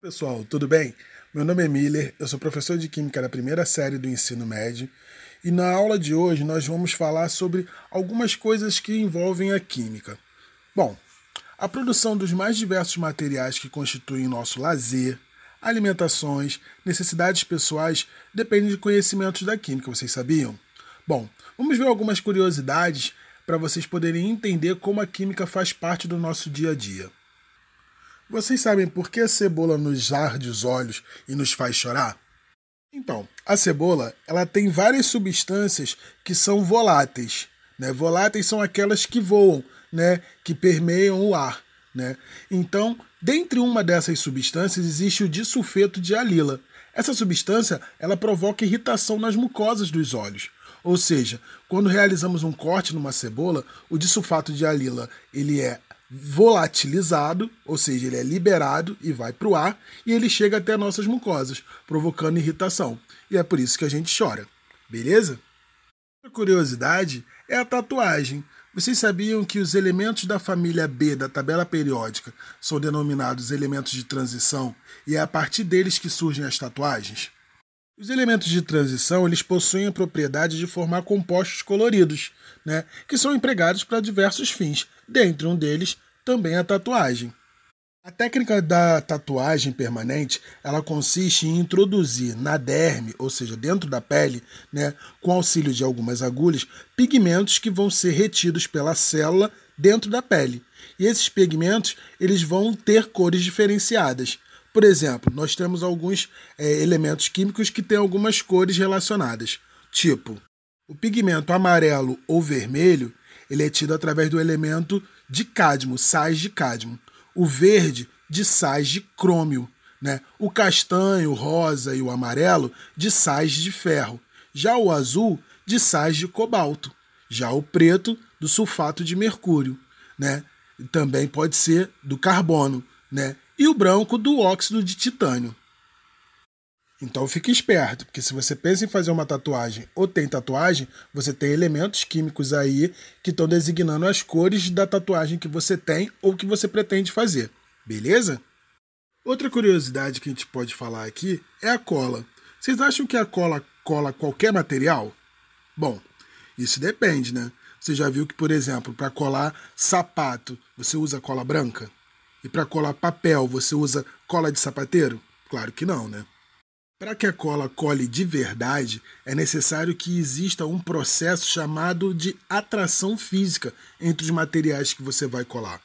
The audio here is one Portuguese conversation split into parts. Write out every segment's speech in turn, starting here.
Pessoal, tudo bem? Meu nome é Miller, eu sou professor de Química da primeira série do ensino médio e na aula de hoje nós vamos falar sobre algumas coisas que envolvem a química. Bom, a produção dos mais diversos materiais que constituem nosso lazer, alimentações, necessidades pessoais depende de conhecimentos da química, vocês sabiam? Bom, vamos ver algumas curiosidades para vocês poderem entender como a química faz parte do nosso dia a dia. Vocês sabem por que a cebola nos arde os olhos e nos faz chorar? Então, a cebola ela tem várias substâncias que são voláteis. Né? Voláteis são aquelas que voam, né? que permeiam o ar. Né? Então, dentre uma dessas substâncias existe o disulfeto de alila. Essa substância ela provoca irritação nas mucosas dos olhos. Ou seja, quando realizamos um corte numa cebola, o disulfato de alila ele é volatilizado, ou seja, ele é liberado e vai para o ar e ele chega até nossas mucosas, provocando irritação. E é por isso que a gente chora. Beleza? Outra curiosidade é a tatuagem. Vocês sabiam que os elementos da família B da tabela periódica são denominados elementos de transição e é a partir deles que surgem as tatuagens? Os elementos de transição eles possuem a propriedade de formar compostos coloridos, né, que são empregados para diversos fins, dentre um deles também a tatuagem. A técnica da tatuagem permanente, ela consiste em introduzir na derme, ou seja, dentro da pele, né, com auxílio de algumas agulhas, pigmentos que vão ser retidos pela célula dentro da pele. E esses pigmentos, eles vão ter cores diferenciadas. Por exemplo, nós temos alguns é, elementos químicos que têm algumas cores relacionadas. Tipo, o pigmento amarelo ou vermelho ele é tido através do elemento de cádmio, sais de cádmio. O verde de sais de crômio. Né? O castanho, o rosa e o amarelo de sais de ferro. Já o azul de sais de cobalto. Já o preto do sulfato de mercúrio. Né? Também pode ser do carbono. Né? E o branco do óxido de titânio. Então fique esperto, porque se você pensa em fazer uma tatuagem ou tem tatuagem, você tem elementos químicos aí que estão designando as cores da tatuagem que você tem ou que você pretende fazer, beleza? Outra curiosidade que a gente pode falar aqui é a cola. Vocês acham que a cola cola qualquer material? Bom, isso depende, né? Você já viu que, por exemplo, para colar sapato, você usa cola branca? E para colar papel, você usa cola de sapateiro? Claro que não, né? Para que a cola cole de verdade, é necessário que exista um processo chamado de atração física entre os materiais que você vai colar.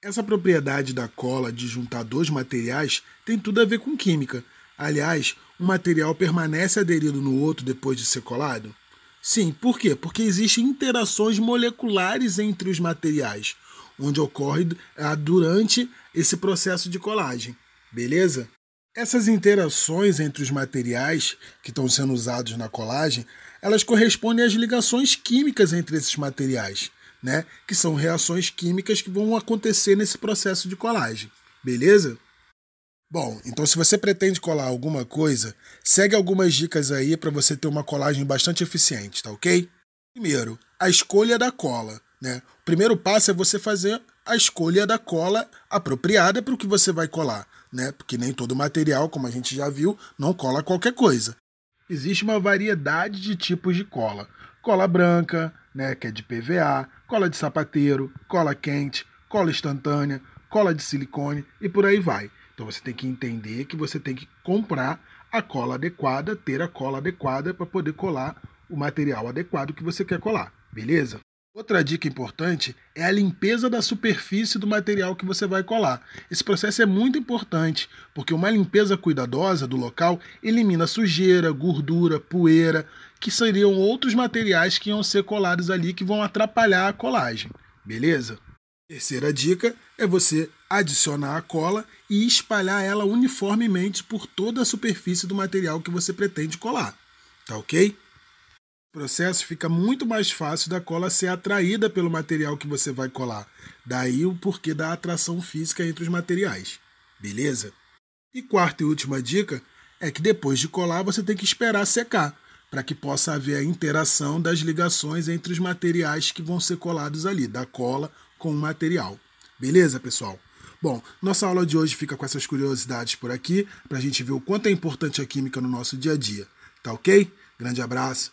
Essa propriedade da cola de juntar dois materiais tem tudo a ver com química. Aliás, um material permanece aderido no outro depois de ser colado? Sim, por quê? Porque existem interações moleculares entre os materiais onde ocorre ah, durante esse processo de colagem, beleza? Essas interações entre os materiais que estão sendo usados na colagem, elas correspondem às ligações químicas entre esses materiais, né? Que são reações químicas que vão acontecer nesse processo de colagem, beleza? Bom, então se você pretende colar alguma coisa, segue algumas dicas aí para você ter uma colagem bastante eficiente, tá ok? Primeiro, a escolha da cola. Né? O primeiro passo é você fazer a escolha da cola apropriada para o que você vai colar, né? Porque nem todo material, como a gente já viu, não cola qualquer coisa. Existe uma variedade de tipos de cola. Cola branca, né, que é de PVA, cola de sapateiro, cola quente, cola instantânea, cola de silicone e por aí vai. Então você tem que entender que você tem que comprar a cola adequada, ter a cola adequada para poder colar o material adequado que você quer colar, beleza? Outra dica importante é a limpeza da superfície do material que você vai colar. Esse processo é muito importante, porque uma limpeza cuidadosa do local elimina sujeira, gordura, poeira, que seriam outros materiais que iam ser colados ali que vão atrapalhar a colagem. Beleza? Terceira dica é você adicionar a cola e espalhar ela uniformemente por toda a superfície do material que você pretende colar. Tá ok? O processo fica muito mais fácil da cola ser atraída pelo material que você vai colar. Daí o porquê da atração física entre os materiais. Beleza? E quarta e última dica é que depois de colar você tem que esperar secar, para que possa haver a interação das ligações entre os materiais que vão ser colados ali, da cola com o material. Beleza, pessoal? Bom, nossa aula de hoje fica com essas curiosidades por aqui, para a gente ver o quanto é importante a química no nosso dia a dia. Tá ok? Grande abraço,